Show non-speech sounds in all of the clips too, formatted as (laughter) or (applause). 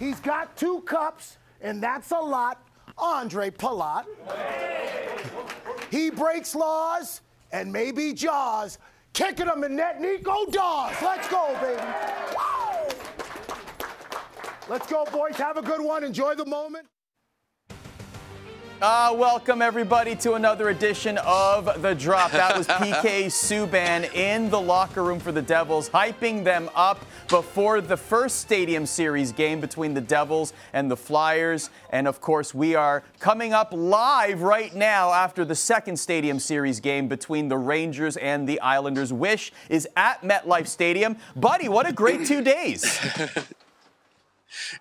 He's got two cups, and that's a lot. Ondrej Palat. He breaks laws and maybe jaws. Kicking him in net, Nico Daws. Let's go, baby. Let's go, boys. Have a good one. Enjoy the moment. Uh, welcome everybody to another edition of The Drop. That was (laughs) PK Subban in the locker room for the Devils, hyping them up before the first Stadium Series game between the Devils and the Flyers. And of course, we are coming up live right now after the second Stadium Series game between the Rangers and the Islanders. Wish is at MetLife Stadium. Buddy, what a great two days. (laughs)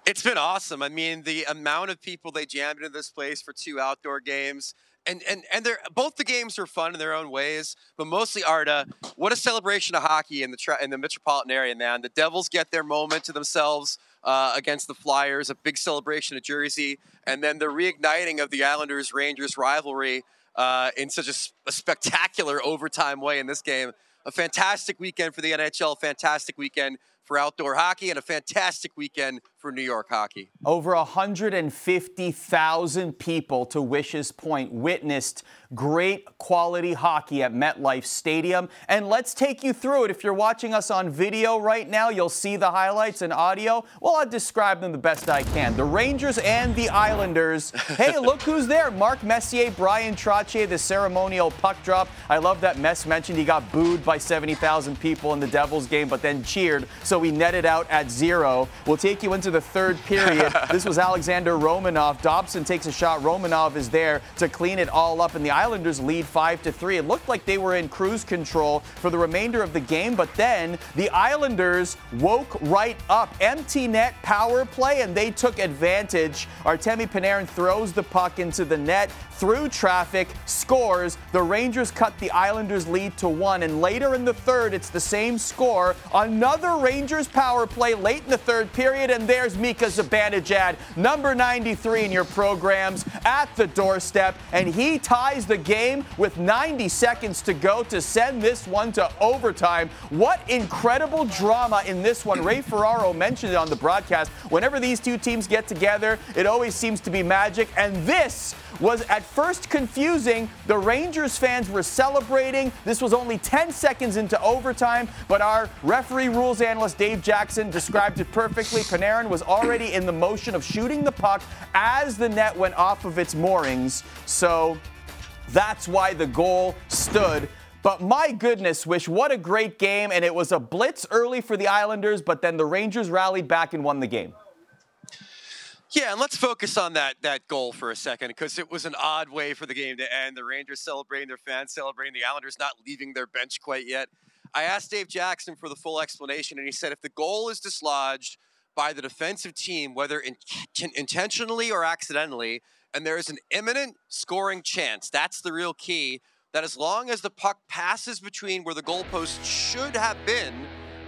It's been awesome. I mean, the amount of people they jammed into this place for two outdoor games. And, and and they're both the games are fun in their own ways, but mostly Arda. What a celebration of hockey in the tra- in the metropolitan area, man! The Devils get their moment to themselves uh, against the Flyers, a big celebration of Jersey, and then the reigniting of the Islanders Rangers rivalry uh, in such a, a spectacular overtime way in this game. A fantastic weekend for the NHL, fantastic weekend for outdoor hockey and a fantastic weekend for New York hockey. Over 150,000 people, to Wish's point, witnessed great quality hockey at MetLife Stadium. And let's take you through it. If you're watching us on video right now, you'll see the highlights and audio. Well, I'll describe them the best I can. The Rangers and the Islanders. (laughs) hey, look who's there. Mark Messier, Bryan Trottier, the ceremonial puck drop. I love that Mess mentioned he got booed by 70,000 people in the Devils game, but then cheered. So we netted out at zero. We'll take you into the third period. (laughs) this was Alexander Romanov. Dobson takes a shot. Romanov is there to clean it all up, and the Islanders lead five to three. It looked like they were in cruise control for the remainder of the game, but then the Islanders woke right up. Empty net power play, and they took advantage. Artemi Panarin throws the puck into the net through traffic, scores. The Rangers cut the Islanders' lead to one, and later in the third, it's the same score. Another Rangers power play late in the third period, and there's Mika Zibanejad, number 93 in your programs, at the doorstep, and he ties the game with 90 seconds to go to send this one to overtime. What incredible drama in this one. Ray Ferraro mentioned it on the broadcast. Whenever these two teams get together, it always seems to be magic, and this was at first confusing. The Rangers fans were celebrating. This was only 10 seconds into overtime, but our referee rules analyst Dave Jackson described it perfectly. Panarin was already in the motion of shooting the puck as the net went off of its moorings. So that's why the goal stood. But my goodness, Wish, what a great game. And it was a blitz early for the Islanders, but then the Rangers rallied back and won the game. Yeah, and let's focus on that that goal for a second because it was an odd way for the game to end. The Rangers celebrating, their fans celebrating, the Islanders not leaving their bench quite yet. I asked Dave Jackson for the full explanation, and he said if the goal is dislodged by the defensive team, whether in, intentionally or accidentally, and there is an imminent scoring chance, that's the real key. That as long as the puck passes between where the goalpost should have been,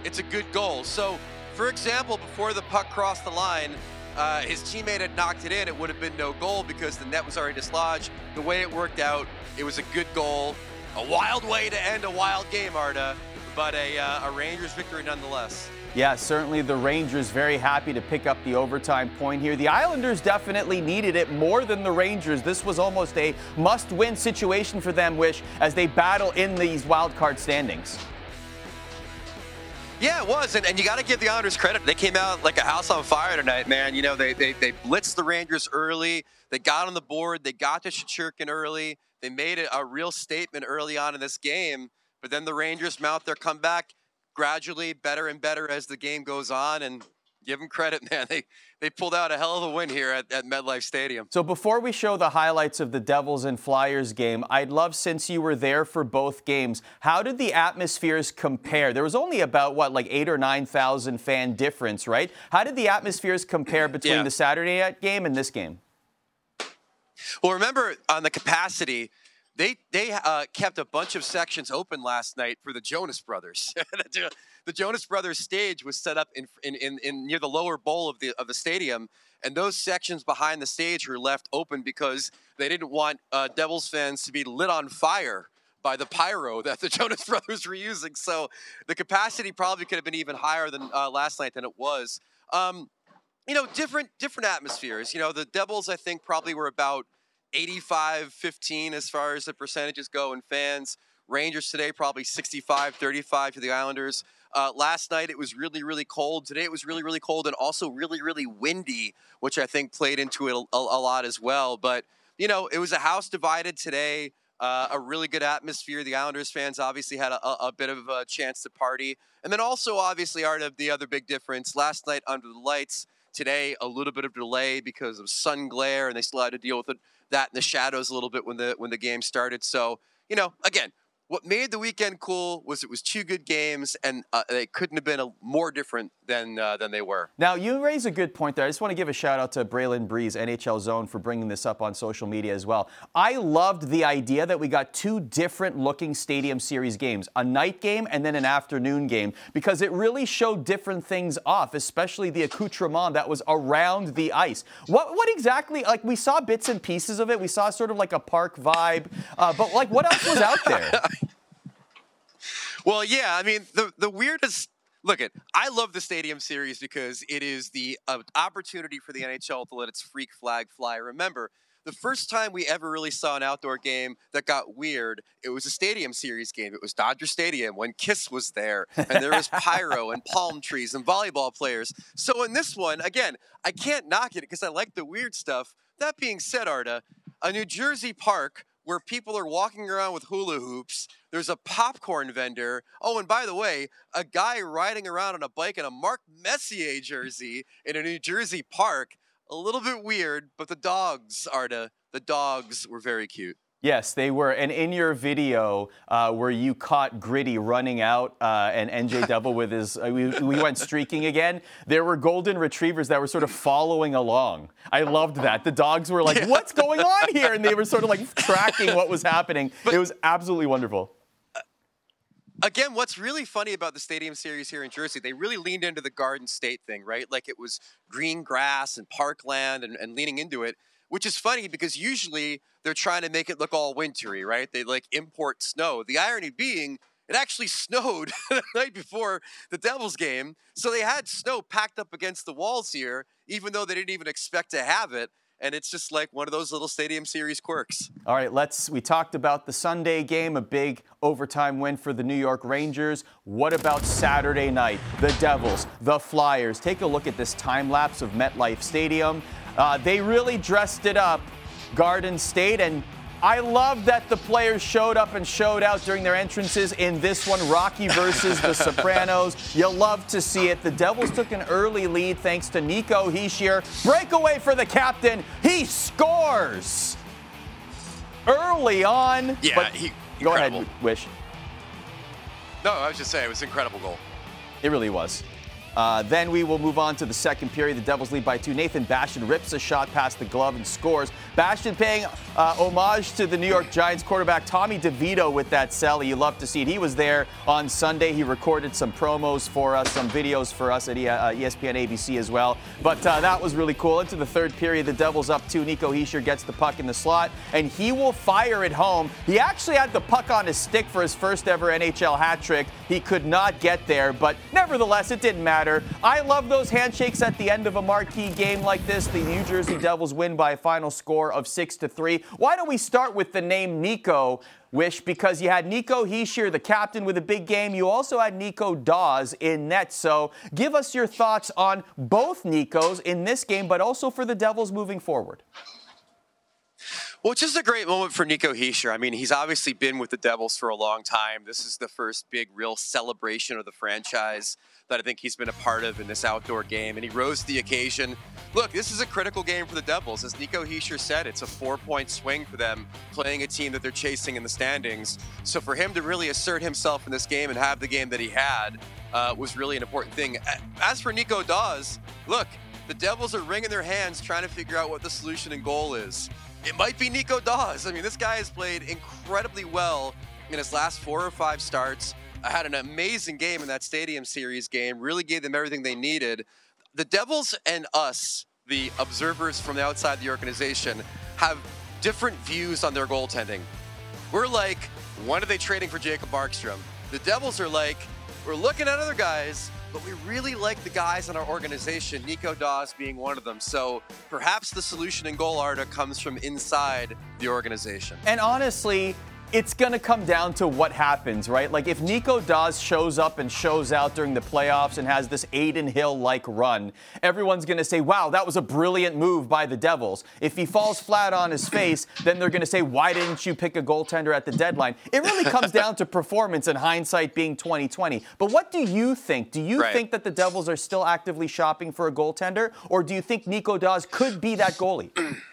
it's a good goal. So, for example, before the puck crossed the line, uh, his teammate had knocked it in, it would have been no goal because the net was already dislodged. The way it worked out, it was a good goal. A wild way to end a wild game, Arda, but a, uh, a Rangers victory nonetheless. Yeah, certainly the Rangers very happy to pick up the overtime point here. The Islanders definitely needed it more than the Rangers. This was almost a must win situation for them, Wish, as they battle in these wild card standings. Yeah, it was, and, and you got to give the Islanders credit. They came out like a house on fire tonight, man. You know, they they, they blitzed the Rangers early. They got on the board. They got to Shesterkin early. They made it a real statement early on in this game. But then the Rangers mount their comeback gradually, better and better as the game goes on, and give them credit, (laughs) man. They they pulled out a hell of a win here at, at MetLife Stadium. So before we show the highlights of the Devils and Flyers game, I'd love since you were there for both games, how did the atmospheres compare? There was only about what like eight or nine thousand fan difference, right? How did the atmospheres compare (clears throat) between yeah. the Saturday night game and this game? Well, remember on the capacity they they uh, kept a bunch of sections open last night for the Jonas Brothers. (laughs) the Jonas Brothers stage was set up in, in, in, in, near the lower bowl of the of the stadium, and those sections behind the stage were left open because they didn't want uh, Devils fans to be lit on fire by the pyro (laughs) that the Jonas Brothers were using. So the capacity probably could have been even higher than uh, last night than it was. Um, you know, different different atmospheres. You know, the Devils I think probably were about 85-15 as far as the percentages go in fans. Rangers today probably 65-35 to the Islanders. Uh, last night it was really really cold. Today it was really really cold and also really really windy, which I think played into it a, a, a lot as well. But you know, it was a house divided today. Uh, a really good atmosphere. The Islanders fans obviously had a, a, bit of a chance to party. And then also, obviously, Arda the other big difference last night under the lights, today a little bit of delay because of sun glare, and they still had to deal with it, that in the shadows a little bit when the when the game started. So, you know, again, what made the weekend cool was it was two good games, and uh, they couldn't have been a, more different than uh, than they were. Now you raise a good point there. I just want to give a shout out to Braylon Breeze, NHL Zone, for bringing this up on social media as well. I loved the idea that we got two different looking Stadium Series games, a night game and then an afternoon game, because it really showed different things off, especially the accoutrement that was around the ice. What what exactly? Like we saw bits and pieces of it. We saw sort of like a park vibe, uh, but like what else was out there? (laughs) Well, yeah. I mean, the the weirdest. Look at. I love the Stadium Series because it is the uh, opportunity for the NHL to let its freak flag fly. Remember, the first time we ever really saw an outdoor game that got weird, it was a Stadium Series game. It was Dodger Stadium when Kiss was there, and there was pyro and palm trees and volleyball players. So in this one, again, I can't knock it because I like the weird stuff. That being said, Arda, a New Jersey park where people are walking around with hula hoops. There's a popcorn vendor. Oh, and by the way, a guy riding around on a bike in a Mark Messier jersey in a New Jersey park. A little bit weird, but the dogs, Arda, the dogs were very cute. Yes, they were. And in your video uh, where you caught Gritty running out uh, and NJ (laughs) Devil with his, uh, we, we, went streaking again, there were golden retrievers that were sort of following along. I loved that. The dogs were like, yeah. what's going on here? And they were sort of like (laughs) tracking what was happening. But, it was absolutely wonderful. Uh, again, what's really funny about the Stadium Series here in Jersey, they really leaned into the Garden State thing, right? Like it was green grass and parkland and, and leaning into it which is funny because usually they're trying to make it look all wintry, right? They like import snow. The irony being, it actually (laughs) snowed the night before the Devils game. So they had snow packed up against the walls here, even though they didn't even expect to have it. And it's just like one of those little stadium series quirks. All right, let's. We talked about the Sunday game, a big overtime win for the New York Rangers. What about Saturday night? The Devils, the Flyers. Take a look at this time lapse of MetLife Stadium. Uh, they really dressed it up, Garden State, and I love that the players showed up and showed out during their entrances in this one, Rocky versus the (laughs) Sopranos. You love to see it. The Devils took an early lead thanks to Nico Hischier. Breakaway for the captain. He scores early on. Yeah, but he, go ahead, Wish. No, I was just saying it was an incredible goal. It really was. Uh, then we will move on to the second period. The Devils lead by two. Nathan Bastian rips a shot past the glove and scores. Bastian paying uh, homage to the New York Giants quarterback Tommy DeVito with that sell. You love to see it. He was there on Sunday. He recorded some promos for us, some videos for us at uh, ESPN ABC as well. But uh, that was really cool. Into the third period, the Devils up two. Nico Hischier gets the puck in the slot, and he will fire it home. He actually had the puck on his stick for his first ever NHL hat trick. He could not get there, but nevertheless, it didn't matter matter. I love those handshakes at the end of a marquee game like this. The New Jersey Devils win by a final score of 6 to 3. Why don't we start with the name Nico? Wish because you had Nico Hischier, the captain, with a big game. You also had Nico Daws in net. So give us your thoughts on both Nikos in this game, but also for the Devils moving forward. Well, it's just a great moment for Nico Hischier. I mean, he's obviously been with the Devils for a long time. This is the first big, real celebration of the franchise that I think he's been a part of in this outdoor game, and he rose to the occasion. Look, this is a critical game for the Devils. As Nico Hischier said, it's a four point swing for them playing a team that they're chasing in the standings. So for him to really assert himself in this game and have the game that he had uh, was really an important thing. As for Nico Daws, look, the Devils are wringing their hands trying to figure out what the solution and goal is. It might be Nico Daws. I mean, this guy has played incredibly well in his last four or five starts had an amazing game in that Stadium Series game, really gave them everything they needed. The Devils and us, the observers from the outside the organization, have different views on their goaltending. We're like, when are they trading for Jacob Markstrom? The Devils are like, we're looking at other guys, but we really like the guys in our organization, Nico Daws being one of them. So perhaps the solution in goal, comes from inside the organization. And honestly, it's going to come down to what happens, right? Like if Nico Daws shows up and shows out during the playoffs and has this Adin Hill like run, everyone's going to say, wow, that was a brilliant move by the Devils. If he falls flat on his face, then they're going to say, why didn't you pick a goaltender at the deadline? It really comes (laughs) down to performance and hindsight being 2020. But what do you think? Do you right. think that the Devils are still actively shopping for a goaltender, or do you think Nico Daws could be that goalie? (clears throat)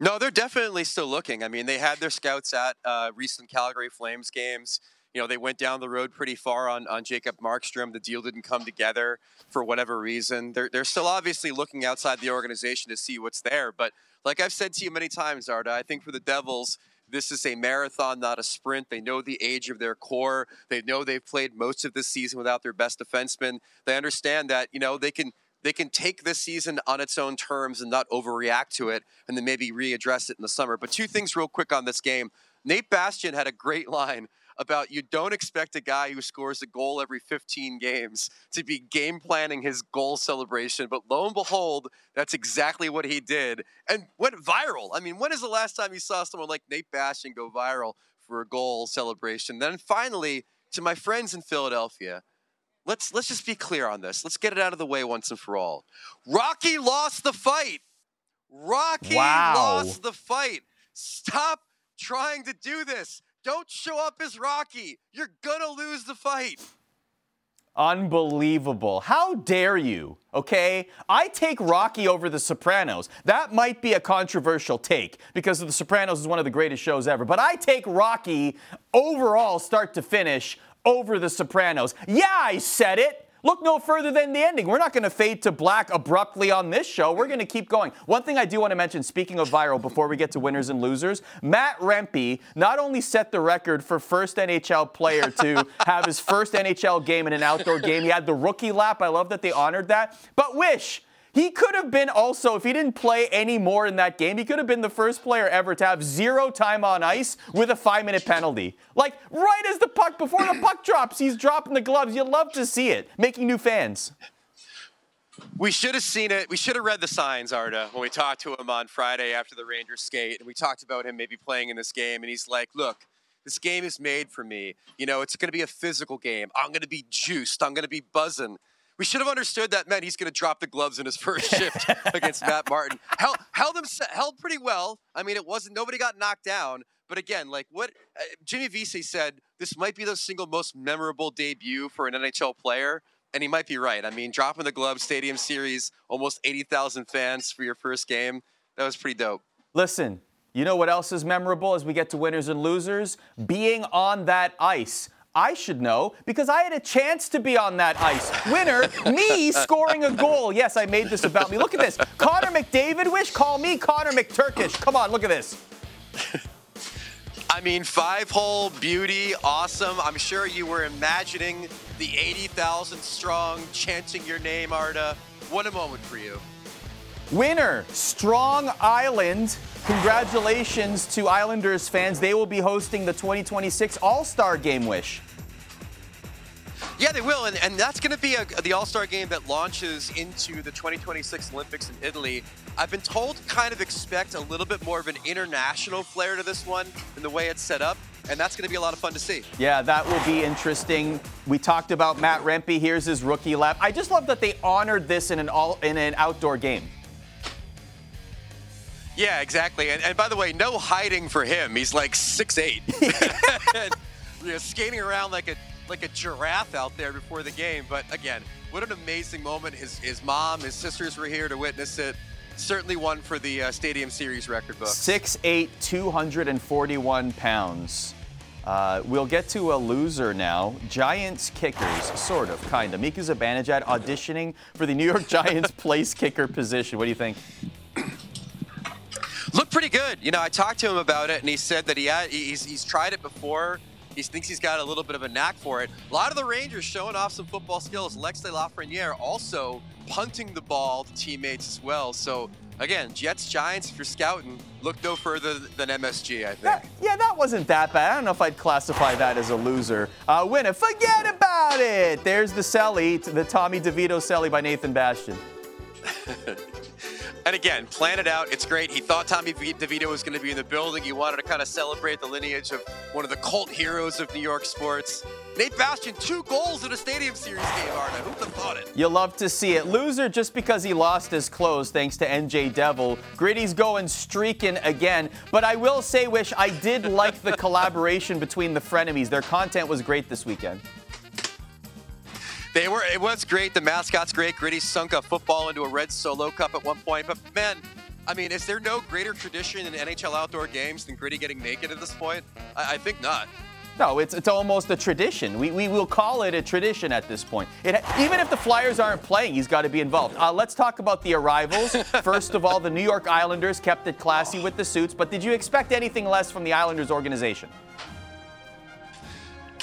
No, they're definitely still looking. I mean, they had their scouts at uh, recent Calgary Flames games. You know, they went down the road pretty far on, on Jacob Markstrom. The deal didn't come together for whatever reason. They're, they're still obviously looking outside the organization to see what's there. But like I've said to you many times, Arda, I think for the Devils, this is a marathon, not a sprint. They know the age of their core. They know they've played most of this season without their best defenseman. They understand that, you know, they can – they can take this season on its own terms and not overreact to it and then maybe readdress it in the summer. But two things real quick on this game. Nate Bastian had a great line about you don't expect a guy who scores a goal every 15 games to be game planning his goal celebration. But lo and behold, that's exactly what he did and went viral. I mean, when is the last time you saw someone like Nate Bastian go viral for a goal celebration? Then finally, to my friends in Philadelphia, let's let's just be clear on this. Let's get it out of the way once and for all. Rocky lost the fight. Rocky wow. lost the fight. Stop trying to do this. Don't show up as Rocky. You're gonna lose the fight. Unbelievable. How dare you? Okay? I take Rocky over The Sopranos. That might be a controversial take because The Sopranos is one of the greatest shows ever. But I take Rocky overall, start to finish, over The Sopranos. Yeah, I said it. Look no further than the ending. We're not going to fade to black abruptly on this show. We're going to keep going. One thing I do want to mention, speaking of viral, before we get to winners and losers, Matt Rempe not only set the record for first NHL player to (laughs) have his first NHL game in an outdoor game, he had the rookie lap. I love that they honored that. But Wish, he could have been also, if he didn't play any more in that game, he could have been the first player ever to have zero time on ice with a five minute penalty. Like right as the puck, before the puck drops, he's dropping the gloves. You love to see it, making new fans. We should have seen it. We should have read the signs, Arda, when we talked to him on Friday after the Rangers skate. And we talked about him maybe playing in this game. And he's like, look, this game is made for me. You know, it's going to be a physical game. I'm going to be juiced. I'm going to be buzzing. We should have understood that meant he's going to drop the gloves in his (laughs) first shift (laughs) against Matt Martin. Held, held him held pretty well. I mean, it wasn't nobody got knocked down. But again, like what uh, Jimmy Vesey said, this might be the single most memorable debut for an NHL player, and he might be right. I mean, dropping the gloves, Stadium Series, almost eighty thousand fans for your first game. That was pretty dope. Listen, you know what else is memorable as we get to winners and losers? Being on that ice. I should know because I had a chance to be on that ice. Winner, me (laughs) scoring a goal. Yes, I made this about me. Look at this. Connor McDavid wish, call me Connor McTurkish. Come on, look at this. I mean, five hole beauty, awesome. I'm sure you were imagining the 80,000 strong chanting your name, Arda. What a moment for you. Winner, Strong Island. Congratulations to Islanders fans. They will be hosting the 2026 All Star Game Wish. Yeah, they will, and, and that's going to be a, the All Star game that launches into the 2026 Olympics in Italy. I've been told kind of expect a little bit more of an international flair to this one in the way it's set up, and that's going to be a lot of fun to see. Yeah, that will be interesting. We talked about Matt Rempe. Here's his rookie lap. I just love that they honored this in an all in an outdoor game. Yeah, exactly. And, and by the way, no hiding for him. He's like six eight, and, you know, skating around like a like a giraffe out there before the game. But again, what an amazing moment. His his mom, his sisters were here to witness it. Certainly one for the uh, Stadium Series record book. 6'8", 241 pounds. Uh, we'll get to a loser now. Giants kickers, sort of, kind of. Mika Zibanejad auditioning for the New York Giants (laughs) place kicker position. What do you think? Looked pretty good. You know, I talked to him about it, and he said that he had, he's, he's tried it before He thinks he's got a little bit of a knack for it. A lot of the Rangers showing off some football skills. Alexis Lafreniere also punting the ball to teammates as well. So again, Jets, Giants, if you're scouting, look no further than MSG, I think. That, yeah, that wasn't that bad. I don't know if I'd classify that as a loser. Uh, win it. Forget about it. There's the Selly, the Tommy DeVito Selly by Nathan Bastian. (laughs) And again, plan it out. It's great. He thought Tommy DeVito was going to be in the building. He wanted to kind of celebrate the lineage of one of the cult heroes of New York sports. Nate Bastian, two goals in a Stadium Series game, Arda. Who'd have thought it? You love to see it. Loser just because he lost his clothes thanks to NJ Devil. Gritty's going streaking again. But I will say, Wish, I did like the (laughs) collaboration between the frenemies. Their content was great this weekend. They were. It was great. The mascot's great. Gritty sunk a football into a red solo cup at one point. But man, I mean, is there no greater tradition in NHL outdoor games than Gritty getting naked at this point? I, I think not. No, it's, it's almost a tradition. We, we will call it a tradition at this point. It, even if the Flyers aren't playing, he's got to be involved. Uh, let's talk about the arrivals. (laughs) First of all, the New York Islanders kept it classy with the suits, but did you expect anything less from the Islanders organization?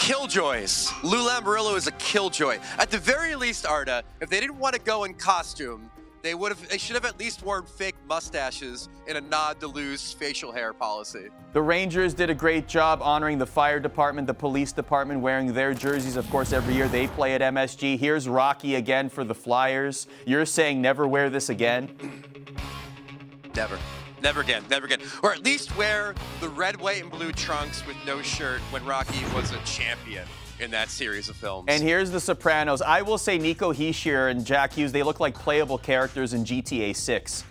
Killjoys. Lou Lamoriello is a killjoy. At the very least, Arda, if they didn't want to go in costume, they would have. They should have at least worn fake mustaches in a nod to Lou's facial hair policy. The Rangers did a great job honoring the fire department, the police department, wearing their jerseys. Of course, every year they play at MSG. Here's Rocky again for the Flyers. You're saying never wear this again? Never. Never again, never again. Or at least wear the red, white, and blue trunks with no shirt when Rocky was a champion in that series of films. And here's The Sopranos. I will say Nico Hischier and Jack Hughes, they look like playable characters in GTA 6.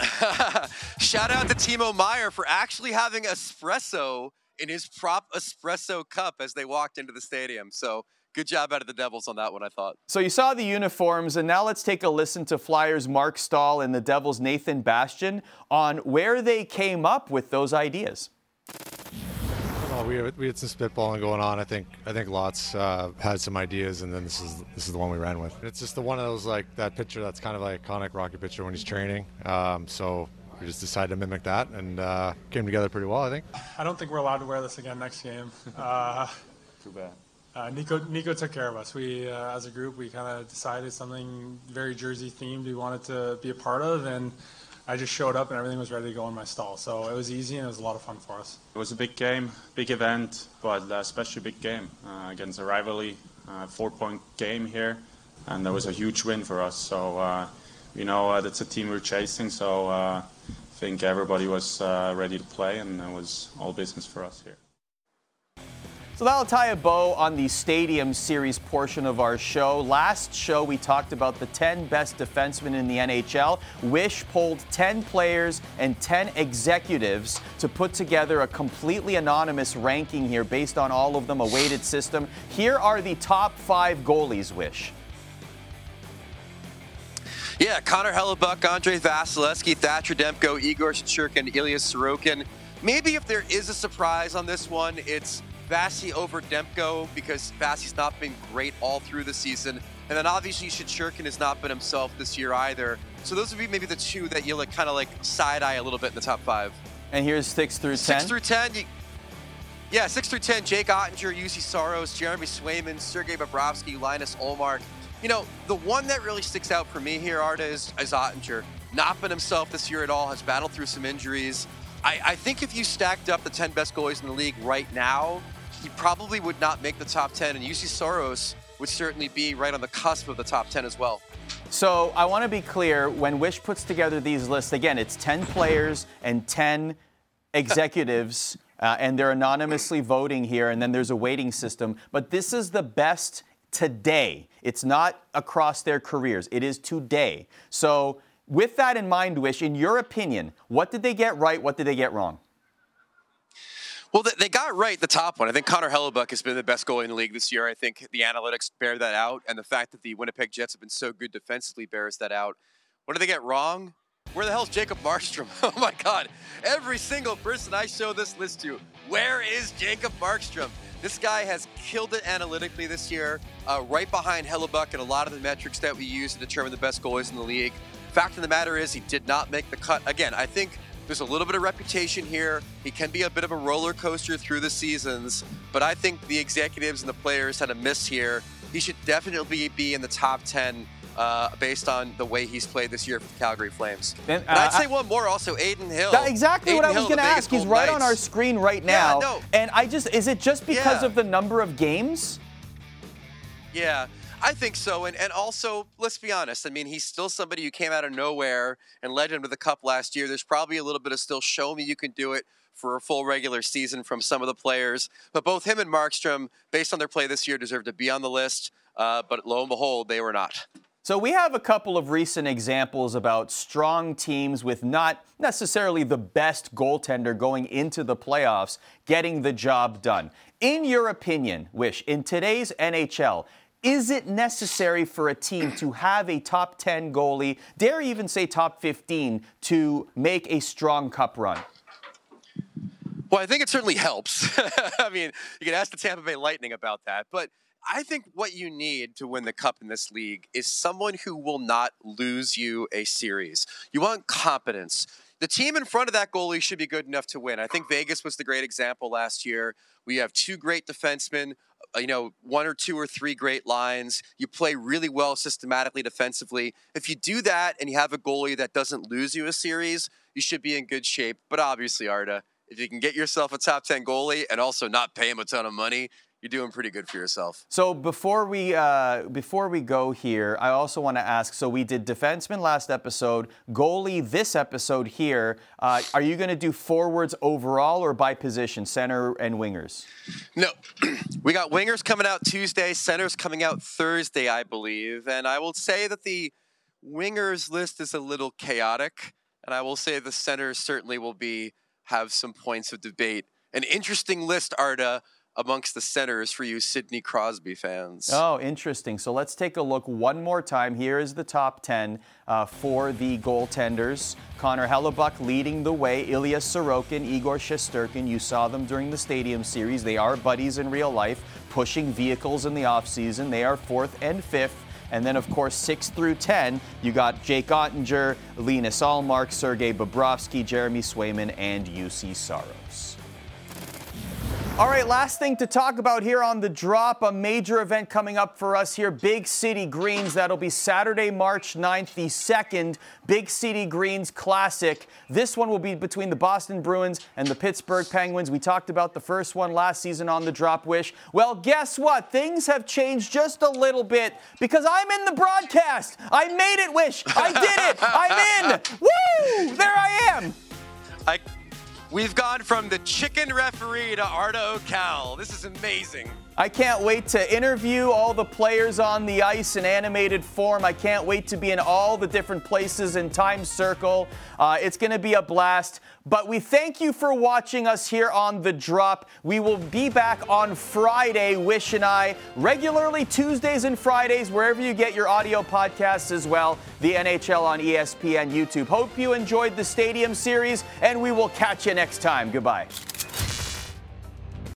(laughs) Shout out to Timo Meier for actually having espresso in his prop espresso cup as they walked into the stadium. So good job out of the Devils on that one, I thought. So you saw the uniforms, and now let's take a listen to Flyers Marc Staal and the Devils Nathan Bastian on where they came up with those ideas. Well, we had, we had some spitballing going on. I think I think lots uh, had some ideas, and then this is this is the one we ran with. It's just the one of those like that picture that's kind of like iconic Rocky picture when he's training. Um, so we just decided to mimic that, and uh, came together pretty well. I think. I don't think we're allowed to wear this again next game. Uh, Too bad. Uh, Nico Nico took care of us. We, uh, as a group, we kind of decided something very Jersey themed we wanted to be a part of, and I just showed up and everything was ready to go in my stall. So it was easy and it was a lot of fun for us. It was a big game, big event, but especially big game uh, against a rivalry, uh, four-point game here, and that was a huge win for us. So uh, you know that's a team we're chasing. So I think everybody was ready to play, and it was all business for us here. So that'll tie a bow on the Stadium Series portion of our show. Last show, we talked about the 10 best defensemen in the NHL. Wish polled 10 players and 10 executives to put together a completely anonymous ranking here based on all of them, a weighted system. Here are the top five goalies, Wish. Yeah, Connor Hellebuyck, Andrei Vasilevskiy, Thatcher Demko, Igor Shesterkin, Ilya Sorokin. Maybe if there is a surprise on this one, it's Vasi over Demko because Vasi's not been great all through the season. And then obviously Shesterkin has not been himself this year either. So those would be maybe the two that you like kind of like side eye a little bit in the top five. And here's six through ten. Six through ten. You, yeah, six through ten. Jake Oettinger, Juuse Saros, Jeremy Swayman, Sergei Bobrovsky, Linus Ullmark. You know, the one that really sticks out for me here, Arda, is, is Oettinger. Not been himself this year at all. Has battled through some injuries. I, I think if you stacked up the 10 best goalies in the league right now, he probably would not make the top 10, and Juuse Saros would certainly be right on the cusp of the top 10 as well. So I want to be clear when Wish puts together these lists, again, it's 10 players and 10 executives, (laughs) uh, and they're anonymously voting here, and then there's a waiting system. But this is the best today. It's not across their careers, it is today. So, with that in mind, Wish, in your opinion, what did they get right? What did they get wrong? Well, they got right the top one. I think Connor Hellebuyck has been the best goalie in the league this year. I think the analytics bear that out, and the fact that the Winnipeg Jets have been so good defensively bears that out. What did they get wrong? Where the hell's Jacob Markstrom? (laughs) oh my God! Every single person I show this list to, where is Jacob Markstrom? This guy has killed it analytically this year, uh, right behind Hellebuyck and a lot of the metrics that we use to determine the best goalies in the league. Fact of the matter is, he did not make the cut. Again, I think There's a little bit of reputation here. He can be a bit of a roller coaster through the seasons, but I think the executives and the players had a miss here. He should definitely be in the top 10 uh, based on the way he's played this year for the Calgary Flames. And uh, I'd say I- one more also, Adin Hill. That- exactly what I was going to ask. He's right on our screen right Yeah, now. no. And I just, is it just because Yeah. of the number of games? Yeah, I think so. And and also, let's be honest. I mean, he's still somebody who came out of nowhere and led him to the cup last year. There's probably a little bit of still show me you can do it for a full regular season from some of the players. But both him and Markstrom, based on their play this year, deserve to be on the list. Uh, but lo and behold, they were not. So we have a couple of recent examples about strong teams with not necessarily the best goaltender going into the playoffs getting the job done. In your opinion, Wish, in today's NHL, is it necessary for a team to have a top 10 goalie, dare even say top 15, to make a strong cup run? Well, I think it certainly helps. (laughs) I mean, you can ask the Tampa Bay Lightning about that, but I think what you need to win the cup in this league is someone who will not lose you a series. You want competence. The team in front of that goalie should be good enough to win. I think Vegas was the great example last year. We have two great defensemen, Uh, you know, one or two or three great lines. You play really well systematically defensively. If you do that and you have a goalie that doesn't lose you a series, you should be in good shape. But obviously, Arda, if you can get yourself a top 10 goalie and also not pay him a ton of money, you're doing pretty good for yourself. So before we uh, before we go here, I also want to ask. So we did defenseman last episode, goalie this episode here. Uh, are you going to do forwards overall or by position, center and wingers? No, (clears throat) we got wingers coming out Tuesday, centers coming out Thursday, I believe. And I will say that the wingers list is a little chaotic. And I will say the centers certainly will be have some points of debate. An interesting list, Arda, amongst the centers for you Sidney Crosby fans. Oh, interesting. So let's take a look one more time. Here is the top 10 uh, for the goaltenders. Connor Hellebuyck leading the way. Ilya Sorokin, Igor Shesterkin. You saw them during the Stadium Series. They are buddies in real life, pushing vehicles in the offseason. They are fourth and fifth. And then, of course, 6 through 10, you got Jake Oettinger, Linus Ullmark, Sergei Bobrovsky, Jeremy Swayman, and Juuse Saros. All right, last thing to talk about here on the drop a major event coming up for us here Big City Greens. That'll be Saturday, March 9th, the second Big City Greens Classic. This one will be between the Boston Bruins and the Pittsburgh Penguins. We talked about the first one last season on the Drop Wish. Well, guess what? Things have changed just a little bit because I'm in the broadcast. I made it, Wish. I did it. I'm in. Woo! There I am. I, we've gone from the chicken referee to Arda Öcal. This is amazing. I can't wait to interview all the players on the ice in animated form. I can't wait to be in all the different places in Time Circle. Uh, it's going to be a blast. But we thank you for watching us here on The Drop. We will be back on Friday, Wish and I, regularly Tuesdays and Fridays, wherever you get your audio podcasts as well. The NHL on ESPN YouTube. Hope you enjoyed the Stadium Series, and we will catch you next time. Goodbye.